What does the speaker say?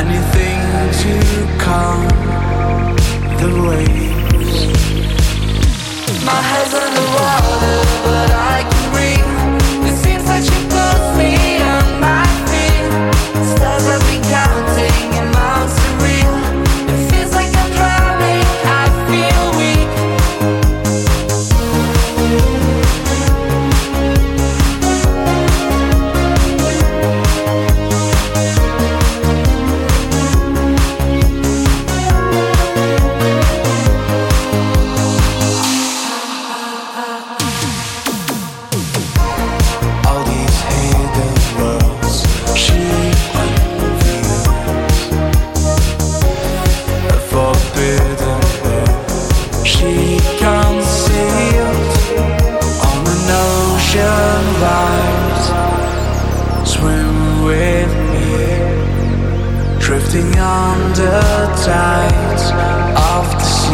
anything to calm the waves. My head's ocean lies. Swim with me, drifting on the tides of the sea.